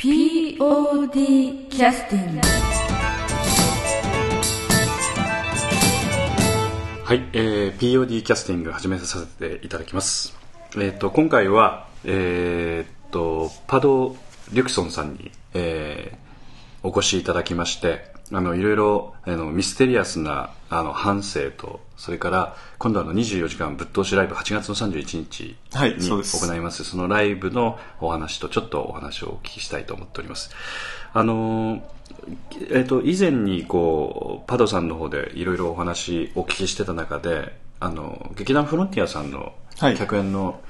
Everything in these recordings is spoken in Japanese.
POD キャスティングはい、えー、POD キャスティング始めさせていただきます。えっ、ー、と今回はえっ、とパドリュクソンさんに、えー、お越しいただきまして、あのいろいろあのミステリアスなあの反省とそれから今度あの24時間ぶっ通しライブ8月の31日に行います,、そのライブのお話とちょっとお話をお聞きしたいと思っております。あのえっ、ー、と以前にこうパドさんの方でいろいろお話お聞きしてた中であの劇団フロンティアさんの客演の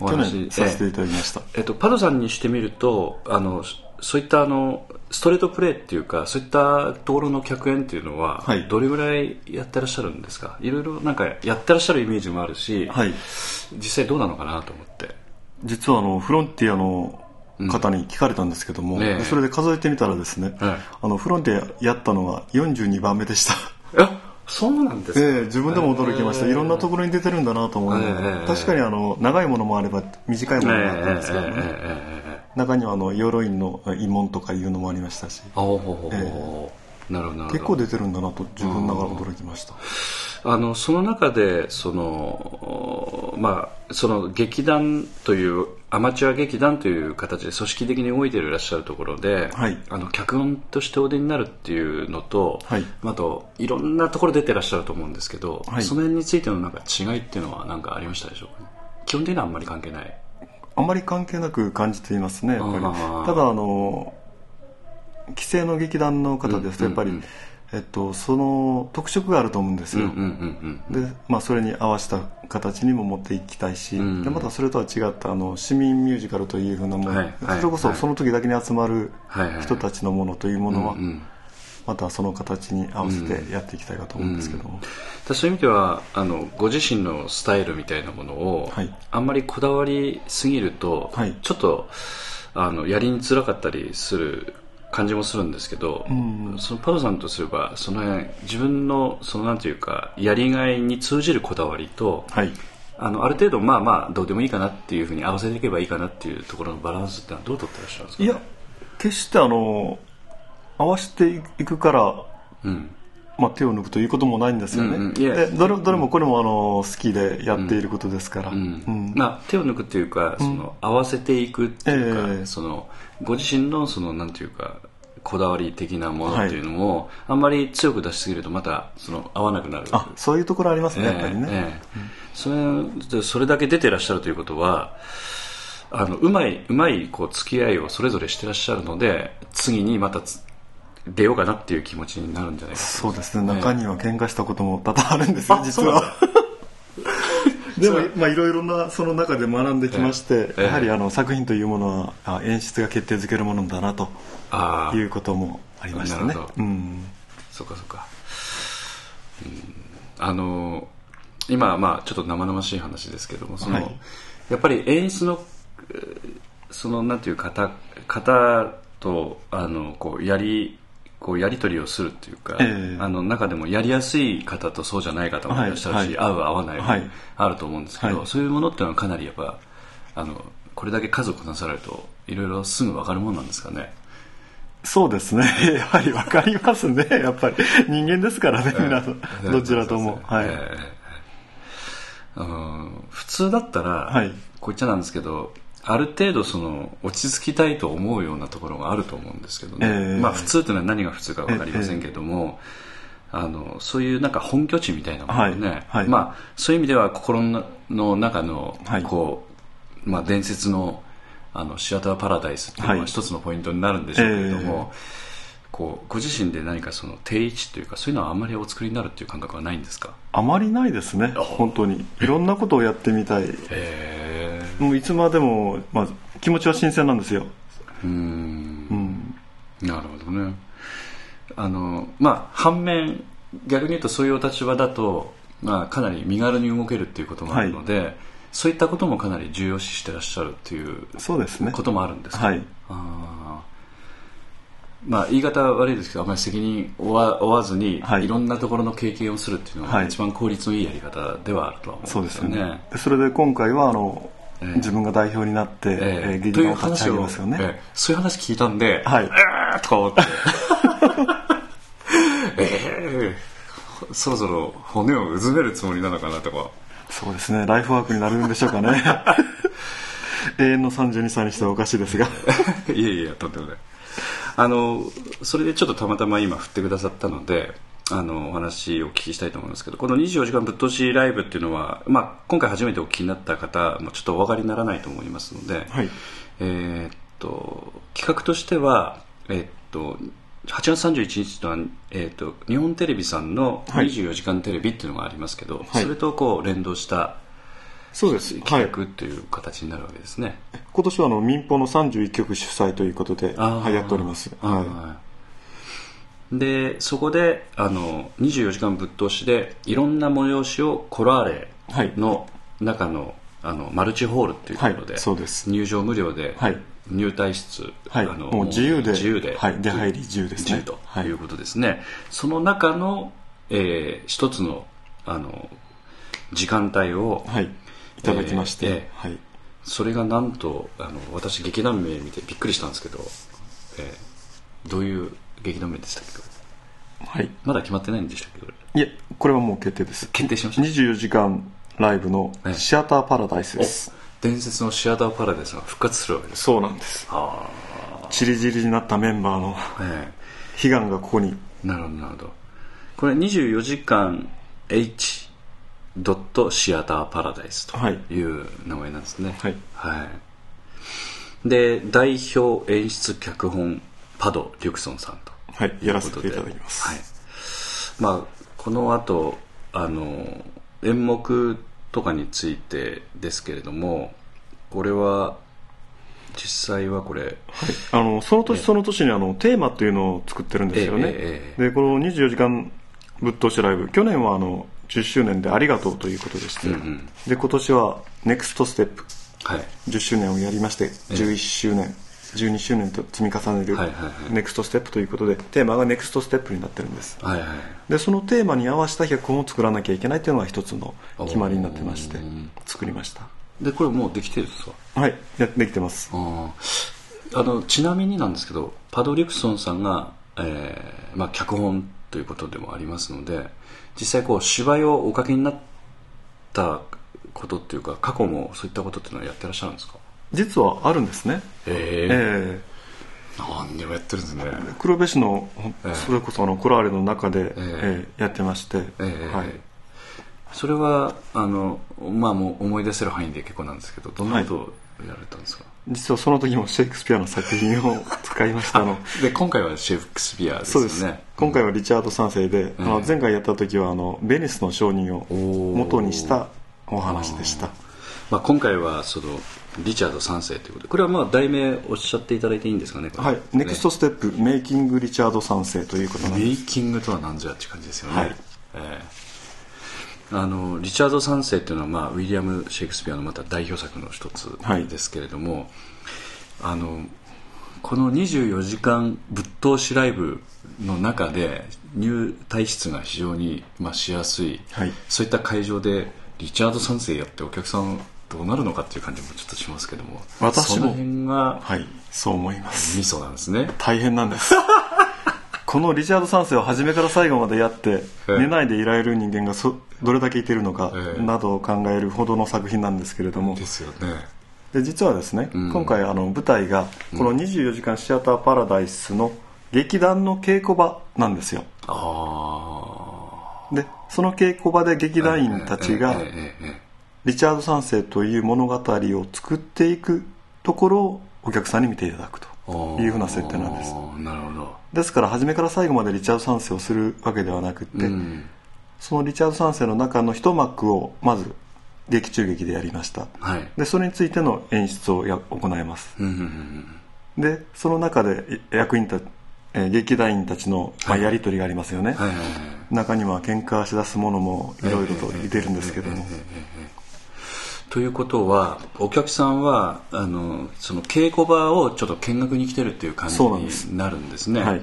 お話、はいええ、させていただきました、えっと、パドさんにしてみるとあのそういったあのストレートプレーっていうかそういったところの客演っていうのは、はい、どれぐらいやってらっしゃるんですか？いろいろなんかやってらっしゃるイメージもあるし、はい、実際どうなのかなと思って。実はあのフロンティアの方に聞かれたんですけども、うんね、それで数えてみたらですね、はい、あのフロンティアやったのが42番目でした。そうなんですか、えー、自分でも驚きました、えー、いろんなところに出てるんだなと思うので、えー、確かにあの長いものもあれば短いものもあったんですけどね、中にはあの鎧の慰問とかいうのもありましたし、えー、なるほど結構出てるんだなと自分ながら驚きましたあのその中でそのまあその劇団というアマチュア劇団という形で組織的に動いていらっしゃるところで、はい、あの脚本としてお出になるっていうのと、はい、あといろんなところ出てらっしゃると思うんですけど、はい、その辺についてのなんか違いっていうのは何かありましたでしょうか、ね、基本的にはあんまり関係ないあまり関係なく感じていますねやっぱり。ただあの既成の劇団の方ですとやっぱり、うん。うんうんえっと、その特色があると思うんですよ、で、まあ、それに合わせた形にも持っていきたいし、うん、でまたそれとは違ったあの市民ミュージカルというふうなもの、はい、それこそその時だけに集まる人たちのものというものは、またその形に合わせてやっていきたいかと思うんですけど。も、うん、そういう意味ではあのご自身のスタイルみたいなものを、はい、あんまりこだわりすぎると、はい、ちょっとあのやりにづらかったりする感じもするんですけど、うん、そのパドさんとすればその辺自分のそのなんていうかやりがいに通じるこだわりと、はい、あのある程度まあまあどうでもいいかなっていうふうに合わせていけばいいかなっていうところのバランスってのはどう取ってらっしゃるんですか、ね、いや決してあの合わせていくから、うん。まあ、手を抜くということもないんですよね、うんうん、でどれどれもこれもあの好きでやっていることですから、まあ、手を抜くっていうかその、合わせていくっていうか、えー、そのご自身のそのなんていうかこだわり的なものっていうのも、はい、あんまり強く出しすぎるとまたその合わなくなる。あそういうところありますね、えー、やっぱりね、えー、それそれだけ出てらっしゃるということはあのうまいうまいこう付き合いをそれぞれしてらっしゃるので次にまた出ようかなっていう気持ちになるんじゃないかそうですね。中には喧嘩したことも多々あるんですよ実は。でもまあいろいろなその中で学んできまして、やはりあの作品というものは演出が決定づけるものだなということもありましたね。うん、そうかそうか、うん、あの今まあちょっと生々しい話ですけどもその、はい、やっぱり演出のそのなんていう方方とあのこうやりこうやり取りをするっていうか、えー、あの中でもやりやすい方とそうじゃない方もいらっしゃるし、はいはい、合う合わないもあると思うんですけど、はい、そういうものっていうのはかなりやっぱあのこれだけ数こなされるといろいろすぐ分かるもんなんですかね？そうですね。やはり分かりますね。やっぱり。人間ですからね、皆さん。どちらとも、はい、えー、普通だったら、はい、こう言っちゃなんですけどある程度その落ち着きたいと思うようなところがあると思うんですけどね、えー、まあ普通っていうのは何が普通か分かりませんけども、えー、あのそういうなんか本拠地みたいなものね、はいはい、まあそういう意味では心の中のこう、まあ、伝説のあのシアターパラダイスっていうのは一つのポイントになるんでしょうけれども、えー、こうご自身で何かその定位置というかそういうのはあまりお作りになるっていう感覚はないんですか？あまりないですね。本当に。いろんなことをやってみたい、えーもういつまでも、まあ、気持ちは新鮮なんですよ。うん。なるほどね。あのまあ反面逆に言うとそういうお立場だと、まあ、かなり身軽に動けるっていうこともあるので、はい、そういったこともかなり重要視してらっしゃるっていうそうですね。こともあるんですか、はい。あまあ、言い方は悪いですけどあまり責任を負わずに、はい、いろんなところの経験をするっていうのが一番効率のいいやり方ではあるとは思うんですよね。はい、そうですね。それで今回はあのえー、自分が代表になって、えー、えー、劇団を立ち上げますよね、えー、そういう話聞いたんで、はい、えーとか思って。えー、そろそろ骨をうずめるつもりなのかなとか。そうですね。ライフワークになるんでしょうかね。永遠の32歳にしてはおかしいですが。いやいやとんでもない。あのそれでちょっとたまたま今振ってくださったのであのお話をお聞きしたいと思いますけどこの24時間ぶっ通しライブっていうのは、まあ、今回初めてお聞きになった方もちょっとお分かりにならないと思いますので、はい、えっと企画としては、えー、っと8月31日とは、えーと、日本テレビさんの24時間テレビっていうのがありますけど、はい、それとこう連動したそうです。企画という形になるわけですね、はい、今年はあの民放の31局主催ということではやっております、はい、でそこであの24時間ぶっ通しでいろんな催しをコラーレの中の,、あのマルチホールっていうところで,、そうです。入場無料で、入退室、はい、あのもう自由で自由で、はい、出入り自由ですね。とい。うことですね、はい、その中の、えー、一つのあの時間帯を、はい、いただきまして、えー、はい、それがなんとあの私劇団名見てびっくりしたんですけど、えー、どういう劇団名でしたっけ？はい。まだ決まってないんでしたっけいえこれはもう決定です。決定しました。24時間ライブのシアターパラダイスです、伝説のシアターパラダイスが復活するわけですそうなんです。ちりじりになったメンバーの、悲願がここに。なるほどなるほど。これ24時間 H ドットシアターパラダイスとい。う名前なんですね。はい、はい、で代表演出脚本パド・リュクソンさんとはいやらせていただきます、はい。まあ、この後あの演目とかについてですけれどもこれは実際はこれ、はい、あのその年その年にあのテーマっていうのを作ってるんですよね、えええ、でこの24時間ぶっ通しライブ去年はあの10周年でありがとうということでして、うんうん、で今年はネクストステップ、はい、10周年をやりまして11周年、12周年と積み重ねるネクストステップということでテーマがネクストステップになってるんです、はいはい、でそのテーマに合わせた脚本を作らなきゃいけないというのが一つの決まりになってまして作りました。でこれもうできてるんですか？はい。やできてます。あのちなみになんですけどパド・リクソンさんが、えーまあ、脚本ということでもありますので実際こう芝居をおかけになったことっていうか過去もそういったことっていうのはやってらっしゃるんですか？実はあるんですね。ええ。ー、何でもやってるんですね。黒部市のそれこそあのコラーレの中で、えー、えー、やってまして、えー、はい。それはあのまあもう思い出せる範囲で結構なんですけどどんなことをやられたんですか、はい。実はその時もシェイクスピアの作品を使いましたの。で今回はシェイクスピアですね。そうです。今回はリチャード3世で、うん、あの前回やった時はあのベニスの商人を元にしたお話でした、まあ、今回はそのリチャード3世ということでこれはまあ題名おっしゃっていただいていいんですかねはい。ネクストステップメイキングリチャード3世ということなんです。メイキングとは何ぞやって感じですよね、はい。えーあのリチャード3世っていうのは、まあ、ウィリアム・シェイクスピアのまた代表作の一つですけれども、はい、あのこの24時間ぶっ通しライブの中で入退室が非常に、まあ、しやすい、はい、そういった会場でリチャード3世やってお客さんどうなるのかっていう感じもちょっとしますけども。私も。その辺が、はい、そう思います。ミソなんですね。大変なんです。このリチャード3世を初めから最後までやって、寝ないでいられる人間がそどれだけいてるのかなどを考えるほどの作品なんですけれども。ですよね。で実はですね、うん、今回あの舞台がこの24時間シアターパラダイスの劇団の稽古場なんですよ。でその稽古場で劇団員たちがリチャード3世という物語を作っていくところをお客さんに見ていただくというふうな設定なんです。なるほど。ですから初めから最後までリチャード3世をするわけではなくって、うん、そのリチャード3世の中の一幕をまず劇中劇でやりました、はい、でそれについての演出をや行います、でその中で役員たえー、劇団員たちの、まあ、やり取りがありますよね、中には喧嘩しだすものもいろいろといてるんですけども、ということはお客さんはあのその稽古場をちょっと見学に来てるっていう感じになるんですね。はい、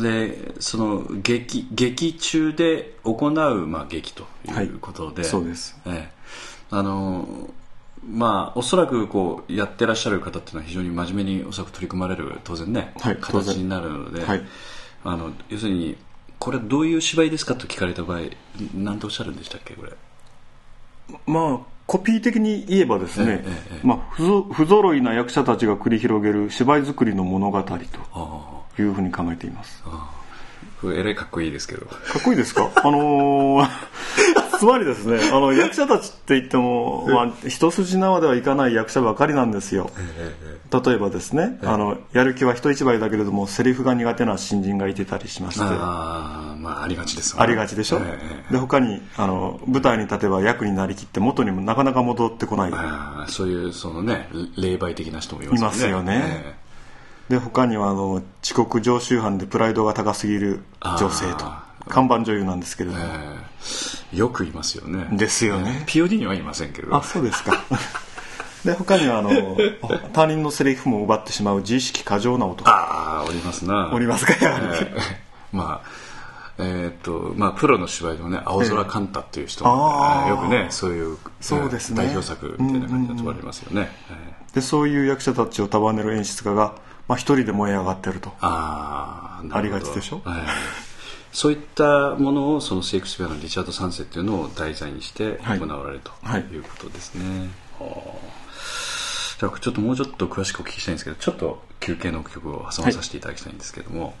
でその劇劇中で行う、まあ、劇ということで、はい、そうです、ええ、あのまあおそらくこうやってらっしゃる方っていうのは非常に真面目におそらく取り組まれる当然ね、はい、形になるので、はい、あの要するにこれどういう芝居ですかと聞かれた場合何とおっしゃるんでしたっけこれ。まあコピー的に言えばですね、まあ、不不揃いな役者たちが繰り広げる芝居作りの物語というふうに考えています。えらいかっこいいですけど。かっこいいですか？あのー つまりですねあの役者たちって言っても、まあ、一筋縄ではいかない役者ばかりなんですよ。例えばですねあのやる気は人一倍だけれどもセリフが苦手な新人がいてたりしまして。あ,、まあ、ありがちです、ね、ありがちでしょ、で他にあの舞台に立てば役になりきって元にもなかなか戻ってこない。そういうそのね霊媒的な人もいますよね。いますよね、で他にはあの遅刻常習犯でプライドが高すぎる女性と。看板女優なんですけれども、えー、よくいますよね。ですよね。POD にはいませんけど。あそうですか。で他にはあの他人のセリフも奪ってしまう自意識過剰な男。ああおりますな。おりますかやはり、えー、まあえー、っとまあ、プロの芝居でもね青空カンタっていう人も、えー、よくねそういうそうです、ね、代表作みたいな感じだと言われますよね、でそういう役者たちを束ねる演出家が、まあ、一人で燃え上がってると。あありがちでしょ、はいそういったものをそのシェイクスピアのリチャード3世っていうのを題材にして行われるとい。うことですね。はいはいじゃあちょっともうちょっと詳しくお聞きしたいんですけどちょっと休憩の曲を挟まさせていただきたいんですけども、はい、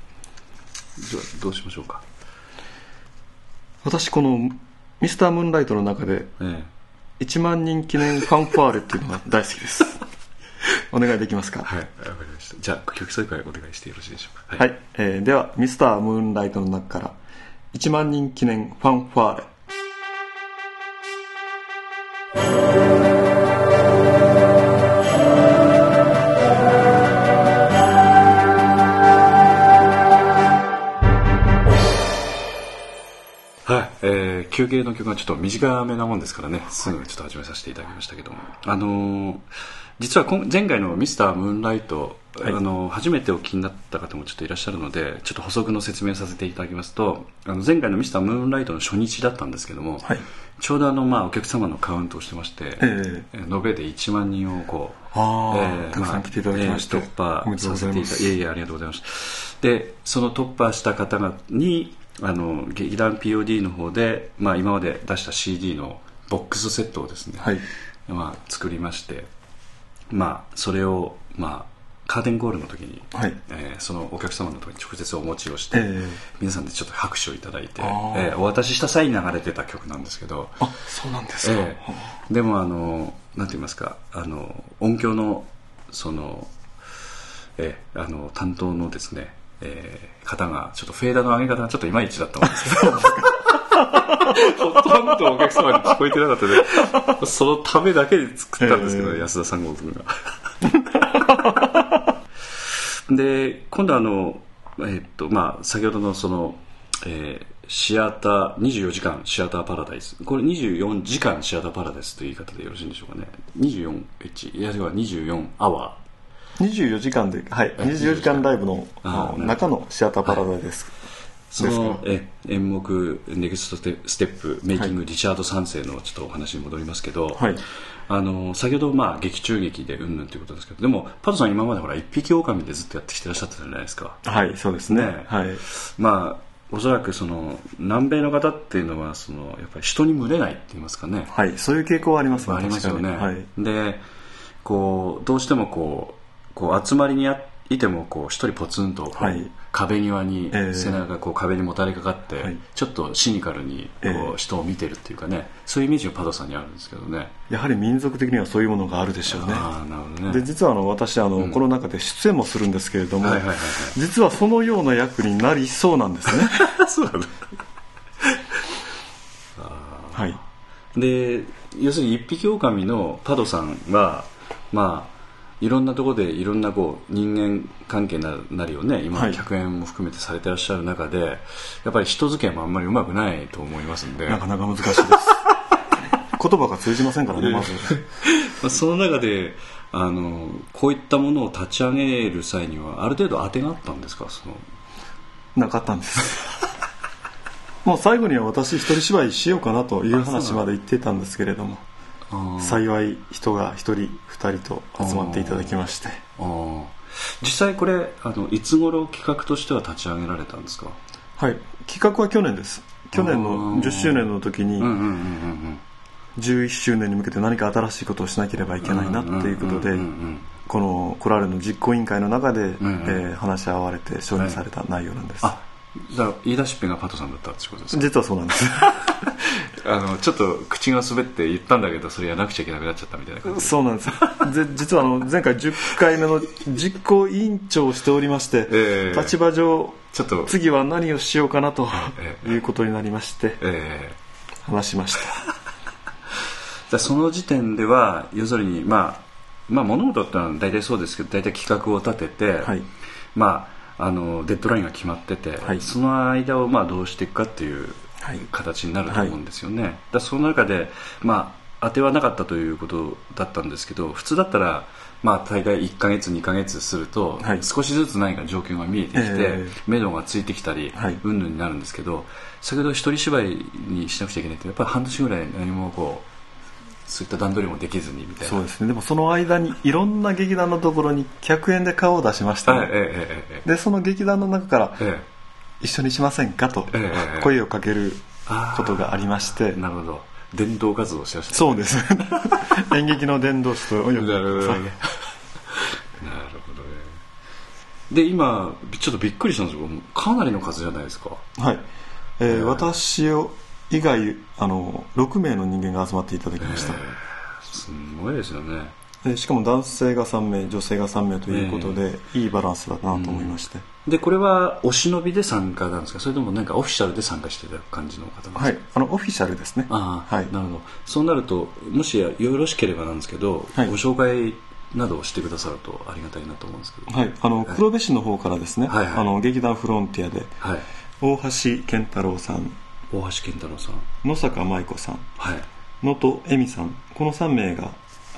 じゃあどうしましょうか？私この「ミスタームーンライト」の中で、1万人記念ファンファーレっていうのが大好きです。お願いできますか？はいわかりました。じゃあ曲紹介お願いしてよろしいでしょうか？はい、はい、えー、ではミスタームーンライトの中から1万人記念ファンファーレ休憩の曲がちょっと短めなもんですからね、すぐちょっと始めさせていただきましたけども、あのー実は前回の「ミスタームーンライト」はい、あの初めてお聞きになった方もちょっといらっしゃるのでちょっと補足の説明させていただきますとあの前回の「ミスタームーンライト」の初日だったんですけども、はい、ちょうどあの、まあ、お客様のカウントをしてまして、えー、延べで1万人をこうあ、えー、たくさん来ていただきまして、まあ、突破させていただいえいえありがとうございますでその突破した方々にあの劇団 POD の方で、まあ、今まで出した CD のボックスセットをですね、はい。まあ、作りましてまあ、それを、まあ、カーテンコールの時に、はい。えー、そのお客様のところに直接お持ちをして、えー、皆さんでちょっと拍手をいただいて、えー、お渡しした際に流れてた曲なんですけどあそうなんですか、えー、でもあのなんて言いますかあの音響のその、えー、あの担当のですね、えー、方がちょっとフェーダーの上げ方がちょっといまいちだったんですけどほとんどお客様に聞こえてなかったで、そのためだけで作ったんですけど、えー、安田三郷君が。で、今度あの、えー、っと、まあ、先ほどのその、えー、シアター、24時間シアターパラダイス。これ24時間シアターパラダイスという言い方でよろしいんでしょうかね。24、いや、24アワー。24時間で、はい、24時間ライブの中のシアターパラダイス。です。はいそのえ演目「ネクストステップメイキング・リチャード3世」のちょっとお話に戻りますけど、はい、あの先ほどまあ劇中劇でうんぬんということですけどでもパドさん今までほら一匹狼でずっとやってきてらっしゃったじゃないですか。はいそうですね、ね、はい、まあおそらくその南米の方っていうのはそのやっぱり人に群れないって言いますかね。はいそういう傾向はありますねありますよね、はい、でこうどうしてもこうこう集まりにあいてもこう一人ポツンと壁際に背中がこう壁にもたれかかって、ちょっとシニカルにこう人を見てるっていうかねそういうイメージがパドさんにあるんですけどね。やはり民族的にはそういうものがあるでしょうね。ね。で実はあの私あの、うん、この中で出演もするんですけれども、はいはいはい。はい、実はそのような役になりそうなんですね。そうなんだ はい。で要するに一匹狼のパドさんはまあいろんなところでいろんなこう人間関係ななりをね。今客演も含めてされてらっしゃる中で、はい、やっぱり人付き合いもあんまりうまくないと思いますんで。なかなか難しいです。言葉が通じませんからねまず。その中であのこういったものを立ち上げる際にはある程度当てがあったんですか？その。なかったんです。もう最後には私一人芝居しようかなという話まで言ってたんですけれども幸い人が1人2人と集まっていただきまして。実際これあのいつ頃企画としては立ち上げられたんですか？はい。企画は去年です。去年の10周年の時に11周年に向けて何か新しいことをしなければいけないなっていうことでこのコラーレの実行委員会の中で、うんうん、えー、話し合われて承認された内容なんです、はい、だから言い出しっぺがパトさんだったってことですか？実はそうなんです。あのちょっと口が滑って言ったんだけどそれやらなくちゃいけなくなっちゃったみたいな感じ。そうなんです。実はあの前回10回目の実行委員長をしておりまして、えー、立場上ちょっと次は何をしようかなということになりまして、えー、話しました。その時点では要するにまあまあ物事ってのは大体そうですけど大体企画を立てて、はい、まああのデッドラインが決まってて、はい、その間をまあどうしていくかっていう形になると思うんですよね、はい、だその中で、まあ、当てはなかったということだったんですけど普通だったら、まあ、大概1か月2か月すると、はい、少しずつ何か状況が見えてきて、えー、目処がついてきたり、はい、うんぬんになるんですけど先ほど一人芝居にしなくちゃいけないってやっぱり半年ぐらい何もこうそういった段取りもできずにみたいな。そうですね。でもその間にいろんな劇団のところに客演で顔を出しましたね、えええ、でその劇団の中から、一緒にしませんかと声をかけることがありまして、なるほど。伝道活動しました、ね、そうです。演劇の伝道師とお呼びなるほどね。で今ちょっとびっくりしたんですけどかなりの数じゃないですか。はい、えー、私を以外あの6名の人間が集まっていただきました、えー、すごいですよね。でしかも男性が3名女性が3名ということで、えー、いいバランスだなと思いまして、うん、でこれはお忍びで参加なんですか？それともなんかオフィシャルで参加していただく感じの方はい。あのオフィシャルですね。ああ、はい、なるほど。そうなるともしよろしければなんですけど、はい、ご紹介などをしてくださるとありがたいなと思うんですけど、はい、あの黒部市の方からですね、はいはい、あの劇団フロンティアで、はい、大橋健太郎さん大橋健太郎さん。野坂舞子さん。はい。能登恵美さん。この3名が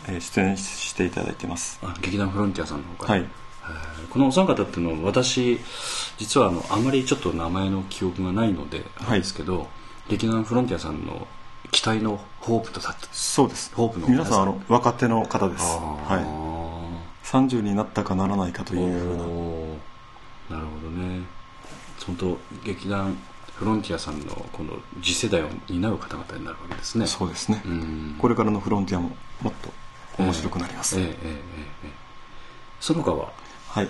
出演していただいてます。あ劇団フロンティアさんの方から。はい。このお三方っていうのは私実はあのあまりちょっと名前の記憶がないのでなんですけど、はい、劇団フロンティアさんの期待のホープとさそうです。ホープの皆さんあの若手の方です。はい。30になったかならないかというふうな。なるほどね。本当劇団フロンティアさんのこの次世代を担う方々になるわけですね。そうですね。これからのフロンティアももっと面白くなります、えー、えー、えー、その他は？はい。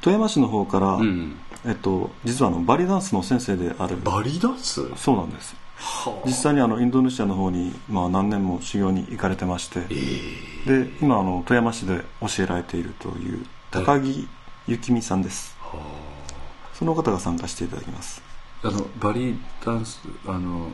富山市の方から、うん、えっと、実はあのバリダンスの先生である。バリダンス？そうなんです。実際にあのインドネシアの方に、まあ、何年も修行に行かれてまして、えー、で今あの富山市で教えられているという高木幸美さんです、はあその方が参加していただきます。あのバリダンスあの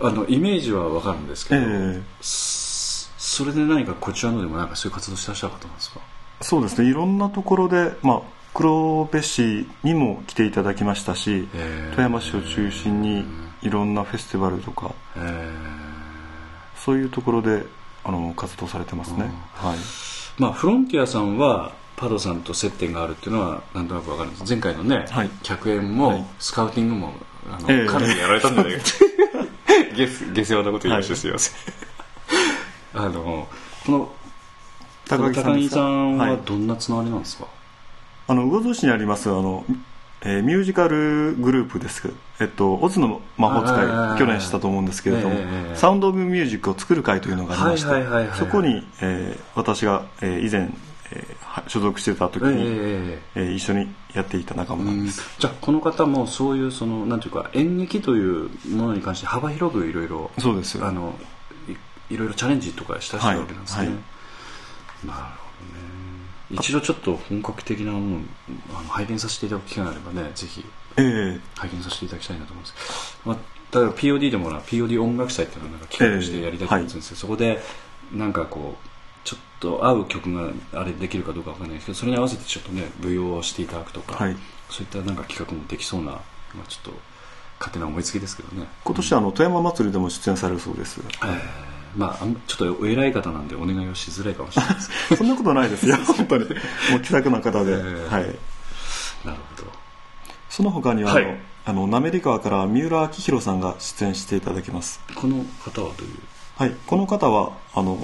あのイメージは分かるんですけど、えー、それで何かこちらのでもなんかそういう活動してらっしゃる方なんですか？そうですね。いろんなところで、まあ、黒部市にも来ていただきましたし、えー、富山市を中心にいろんなフェスティバルとか、えー、そういうところであの活動されてますね、はい。まあ、フロンティアさんはパドさんと接点があるっていうのはなんとなく分かるんです。前回のね、はい、客演も、スカウティングもあの、えー、彼にやられたんじゃないか下下世話なこと言いましてすいません、あのこの高木さんはどんなつながりなんですか、あの魚津市にありますあの、えー、ミュージカルグループです。けど、えっと、オズの魔法使い去年したと思うんですけれども、えー、サウンド・オブ・ミュージックを作る会というのがありまして、そこに、えー、私が、えー、以前えー、所属してた時に、えー、えー、一緒にやっていた仲間なんです。じゃあこの方もそういうそのなんていうか演劇というものに関して幅広くいろいろそうですあのいろいろチャレンジとかしたしてるわけなんですね、はいはい、なるほどね。一度ちょっと本格的なものあの拝見させていただく機会があればねぜひ拝見させていただきたいなと思うんです。けど、まあ、例えば POD でもな POD 音楽祭っていうのをなんか企画してやりたいと思うんですけど、えーはい、そこでなんかこうと合う曲があれできるかどうかわからないですけどそれに合わせてちょっとね舞踊をしていただくとか、はい、そういったなんか企画もできそうな、まあ、ちょっと勝手な思いつきですけどね。今年あの富山祭りでも出演されるそうです、えー、まあちょっとお偉い方なんでお願いをしづらいかもしれないです。そんなことないですよ。本当に。もう気さくな方で、えー、はい。なるほど。その他には、はい、あの滑川から三浦明宏さんが出演していただきます。この方はどういう？はい。この方はあの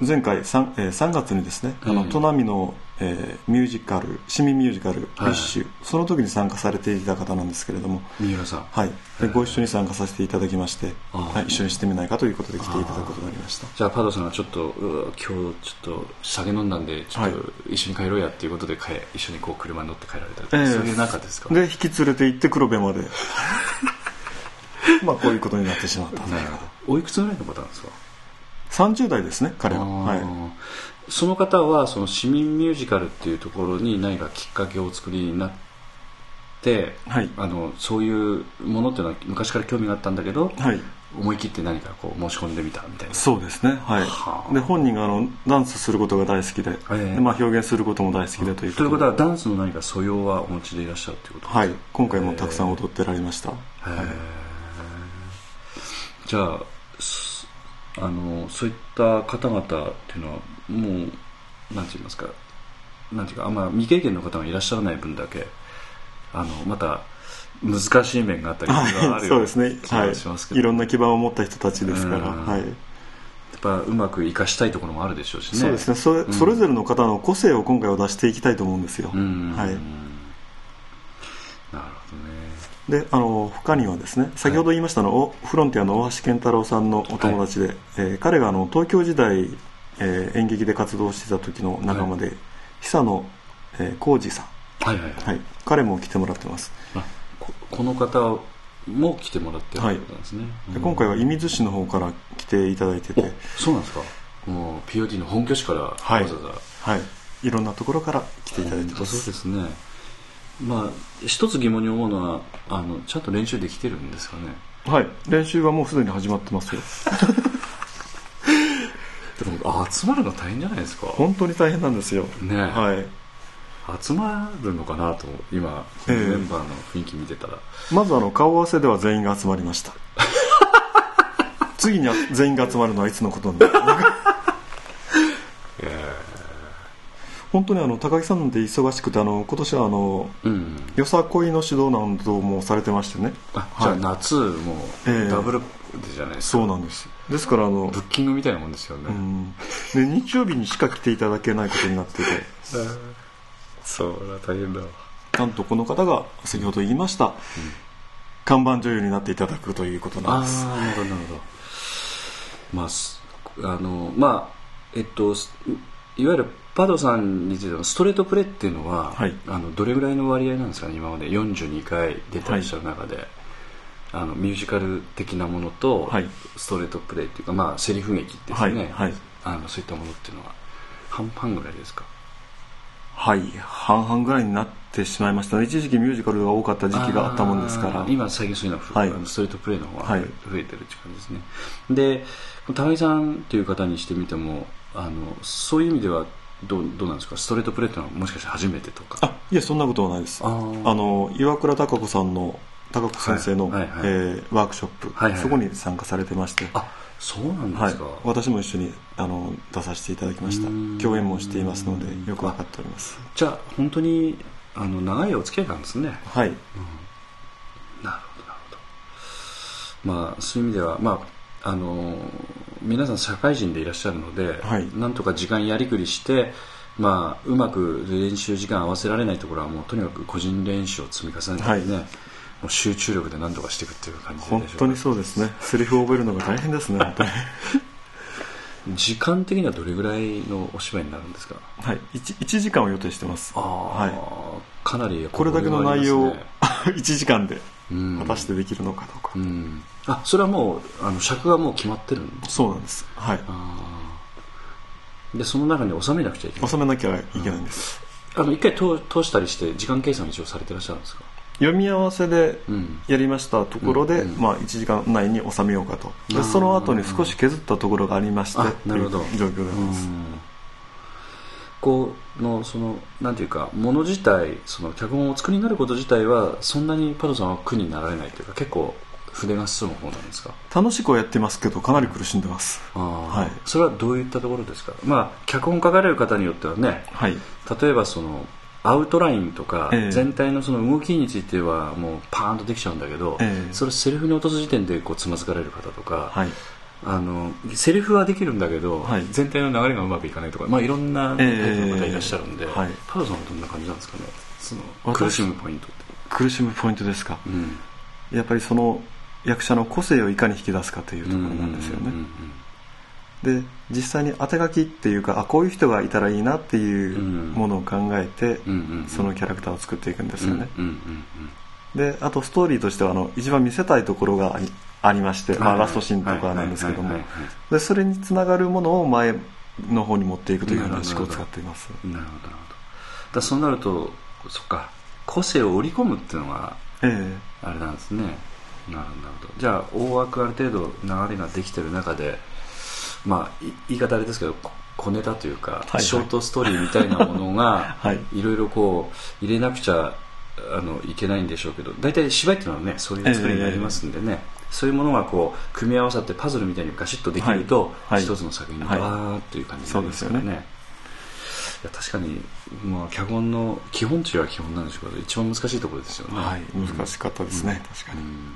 前回 3,、えー、3月にですねあの、砺波の、えー、ミュージカル市民ミュージカル「ビッシュ」その時に参加されていた方なんですけれども三浦さん。はい。でご一緒に参加させていただきまして、はい、一緒にしてみないかということで来ていただくことになりました。じゃあパドさんがちょっと今日ちょっと酒飲んだんでちょっと一緒に帰ろうやっていうことで帰一緒にこう車に乗って帰られたりええそういう中ですか？で引き連れて行って黒部まで。まあこういうことになってしまったなるほどおいくつぐらいの方なんですか？30代ですね彼は。はい。その方はその市民ミュージカルっていうところに何かきっかけをお作りになって、はい。あのそういうものっていうのは昔から興味があったんだけど、はい。思い切って何かこう申し込んでみたみたいな。そうですねはい。はあ。で本人があのダンスすることが大好きで,、ええ。でまあ、表現することも大好きでというということではダンスの何か素養はお持ちでいらっしゃるということですか？はい。今回もたくさん踊ってられました、へーじゃあすあのそういった方々っていうのはもうなんて言いますかなんていうかあんま未経験の方がいらっしゃらない分だけあのまた難しい面があったりとかあるそうですね気はいがしますけど、い。ろんな基盤を持った人たちですから、うん。はい。やっぱうまく生かしたいところもあるでしょうしね。そうですね。それ,、それぞれの方の個性を今回は出していきたいと思うんですよ、うん。はい。なるほど。ねであの他にはですね先ほど言いましたの、おフロンティアの大橋健太郎さんのお友達で、えー彼があの東京時代、えー演劇で活動してた時の仲間で、久野、えー浩二さん、はいはいはい、はい、彼も来てもらってます。あここの方も来てもらってるということなんですね、うん。で今回は射水市の方から来ていただいてて、そうなんですか。もう POD の本拠地からわざはいわざ、はい、い。ろんなところから来ていただいてまそうすですねまあ一つ疑問に思うのはあのちゃんと練習できてるんですかね？はい。練習はもうすでに始まってますよ。でもあ集まるの大変じゃないですか？本当に大変なんですよ。ね。はい。集まるのかなと今、ええ。メンバーの雰囲気見てたら。まずあの顔合わせでは全員が集まりました。次には全員が集まるのはいつのことになる本当にあの高木さんなんて忙しくてあの今年はあのうん。よさこいの指導などもされてましてね。あじゃあはい夏もええ。ダブルじゃないですか、そうなんです。ですからあのブッキングみたいなもんですよね、うん。で日曜日にしか来ていただけないことになってて。そうだ大変だわ。なんとこの方が先ほど言いました、看板女優になっていただくということなんです。ああなるほどなるほど。まあすあのまあえっとすいわゆるパドさんについてのストレートプレーっていうのは、はい。あのどれぐらいの割合なんですかね今まで？42回出てらっしゃる中で、あのミュージカル的なものと、はい。ストレートプレーっていうかまあセリフ劇ですよね、はいはい。あのそういったものっていうのは。半々ぐらいですか？はい半々ぐらいになってしまいましたね。一時期ミュージカルが多かった時期があったもんですから。今最近そういうのはふ、はい。あのストレートプレーの方がはい。増えてるって感じですね、で高木さんっていう方にしてみてもあのそういう意味ではどうどうなんですか？ストレートプレーっていうのはもしかして初めてとか？あいえそんなことはないです。あの岩倉貴子さんの貴子先生の、はいはいはいえーワークショップ、はいはいそこに参加されてまして。あそうなんではい。すか、、私も一緒にあの出させていただきました。共演もしていますのでよく分かっております。じゃあ本当にあの長いお付き合いなんですね。はい。なるほどなるほど。まあそういう意味ではまああの皆さん社会人でいらっしゃるので、はい。なんとか時間やりくりしてまあうまく練習時間合わせられないところはもうとにかく個人練習を積み重ねてね、はい。もう集中力で何とかしていくっていう感じでしょうか。本当にそうですね。セリフを覚えるのが大変ですね 時間的にはどれぐらいのお芝居になるんですか？はい。1, 1時間を予定してます。ああ、はかなりこれだけの内容をボリュームありますね1時間で。うん果たしてできるのかどうか、うん。あそれはもうあの尺がもう決まってるんですそうなんです。はい。でその中に収めなくちゃいけない。収めなきゃいけないんです、あの一回通通したりして時間計算一応されてらっしゃるんですか？読み合わせでうん。やりましたところで、うんうんまあ、1時間内に収めようかと。でその後に少し削ったところがありましてあなるほど。という状況であります、うんこうのそのなんていうかもの自体その脚本をお作りになること自体はそんなにパドさんは苦になられないというか結構筆が進む方なんですか？楽しくはやってますけどかなり苦しんでます。はい。それはどういったところですか？まあ脚本書かれる方によってはねはい。例えばそのアウトラインとか、ええ。全体のその動きについてはもうパーンとできちゃうんだけど、ええ。それセリフに落とす時点でこうつまずかれる方とか、はいあのセリフはできるんだけど、はい、全体の流れがうまくいかないとか、まあ、いろんなタイプの方いらっしゃるんで、えーはい、さんはどんな感じなんですかね？その苦しむポイントって。苦しむポイントですか、うん、やっぱりその役者の個性をいかに引き出すかというところなんですよね、で実際に当て書きっていうかあこういう人がいたらいいなっていうものを考えて、そのキャラクターを作っていくんですよね、であとストーリーとしてはあの一番見せたいところがありまして、まあ、ラストシーンとかなんですけども。でそれにつながるものを前の方に持っていくという話を使っています。なるほどなるほど。だそうなるとそっか。個性を織り込むっていうのがあれなんですね、えー、なるほど。じゃあ大枠ある程度流れができてる中でまあ言い方あれですけど小ネタというか、はいはい、ショートストーリーみたいなものが、はい、いろいろこう入れなくちゃあのいけないんでしょうけど大体芝居っていうのはねそういう作りになりますんでね、えーそういうものがこう組み合わさってパズルみたいにガシッとできると、はい、一つの作品がバーッという感じになりますからね,、いや確かに、まあ、脚本の基本中は基本なんでしょうけど一番難しいところですよね、はい、難しかったですね、うん、確かに、うん、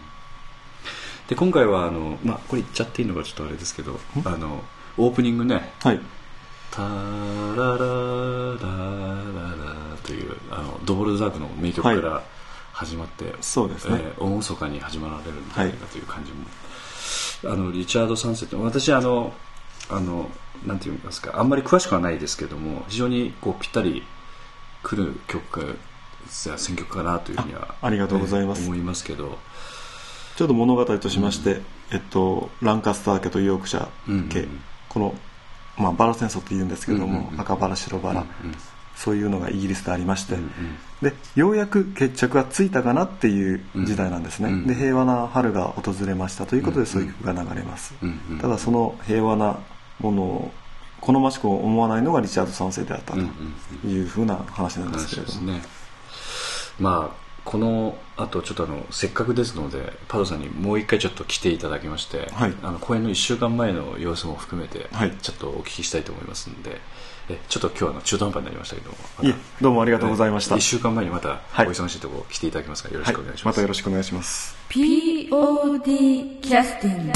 で今回はあの、まあ、これ言っちゃっていいのかちょっとあれですけどあのオープニングね「はい、タラララララ」というあのドボルザークの名曲から、はい始まってそうですね、えー、大晦日に始まられるんじゃないかという感じも、はい、あのリチャード・サンセット私あのあのなんて言いますかあんまり詳しくはないですけども非常にこうぴったりくる曲選曲かなというふうにはありがとうございます、思いますけど。ちょっと物語としまして、うん、えっと、ランカスター家とヨークシャ家、うんうん、この、まあ、バラ戦争というんですけども、うんうん、赤バラ白バラ、うんうんそういうのがイギリスでありまして、うんうん、でようやく決着がついたかなっていう時代なんですね、うんうん、で平和な春が訪れましたということでそういう曲が流れます、うんうん、ただその平和なものを好ましく思わないのがリチャード3世であったというふうな話なんですけれども、ね、まあこのあとちょっとあのせっかくですのでパドさんにもう一回ちょっと来ていただきまして、はい、あの公演の1週間前の様子も含めて、ちょっとお聞きしたいと思いますので、えちょっと今日は中途半端になりましたけども、いえどうもありがとうございました、1週間前にまたお忙しいところ来ていただきますからよろしくお願いします、はい、またよろしくお願いします。POD キャスティング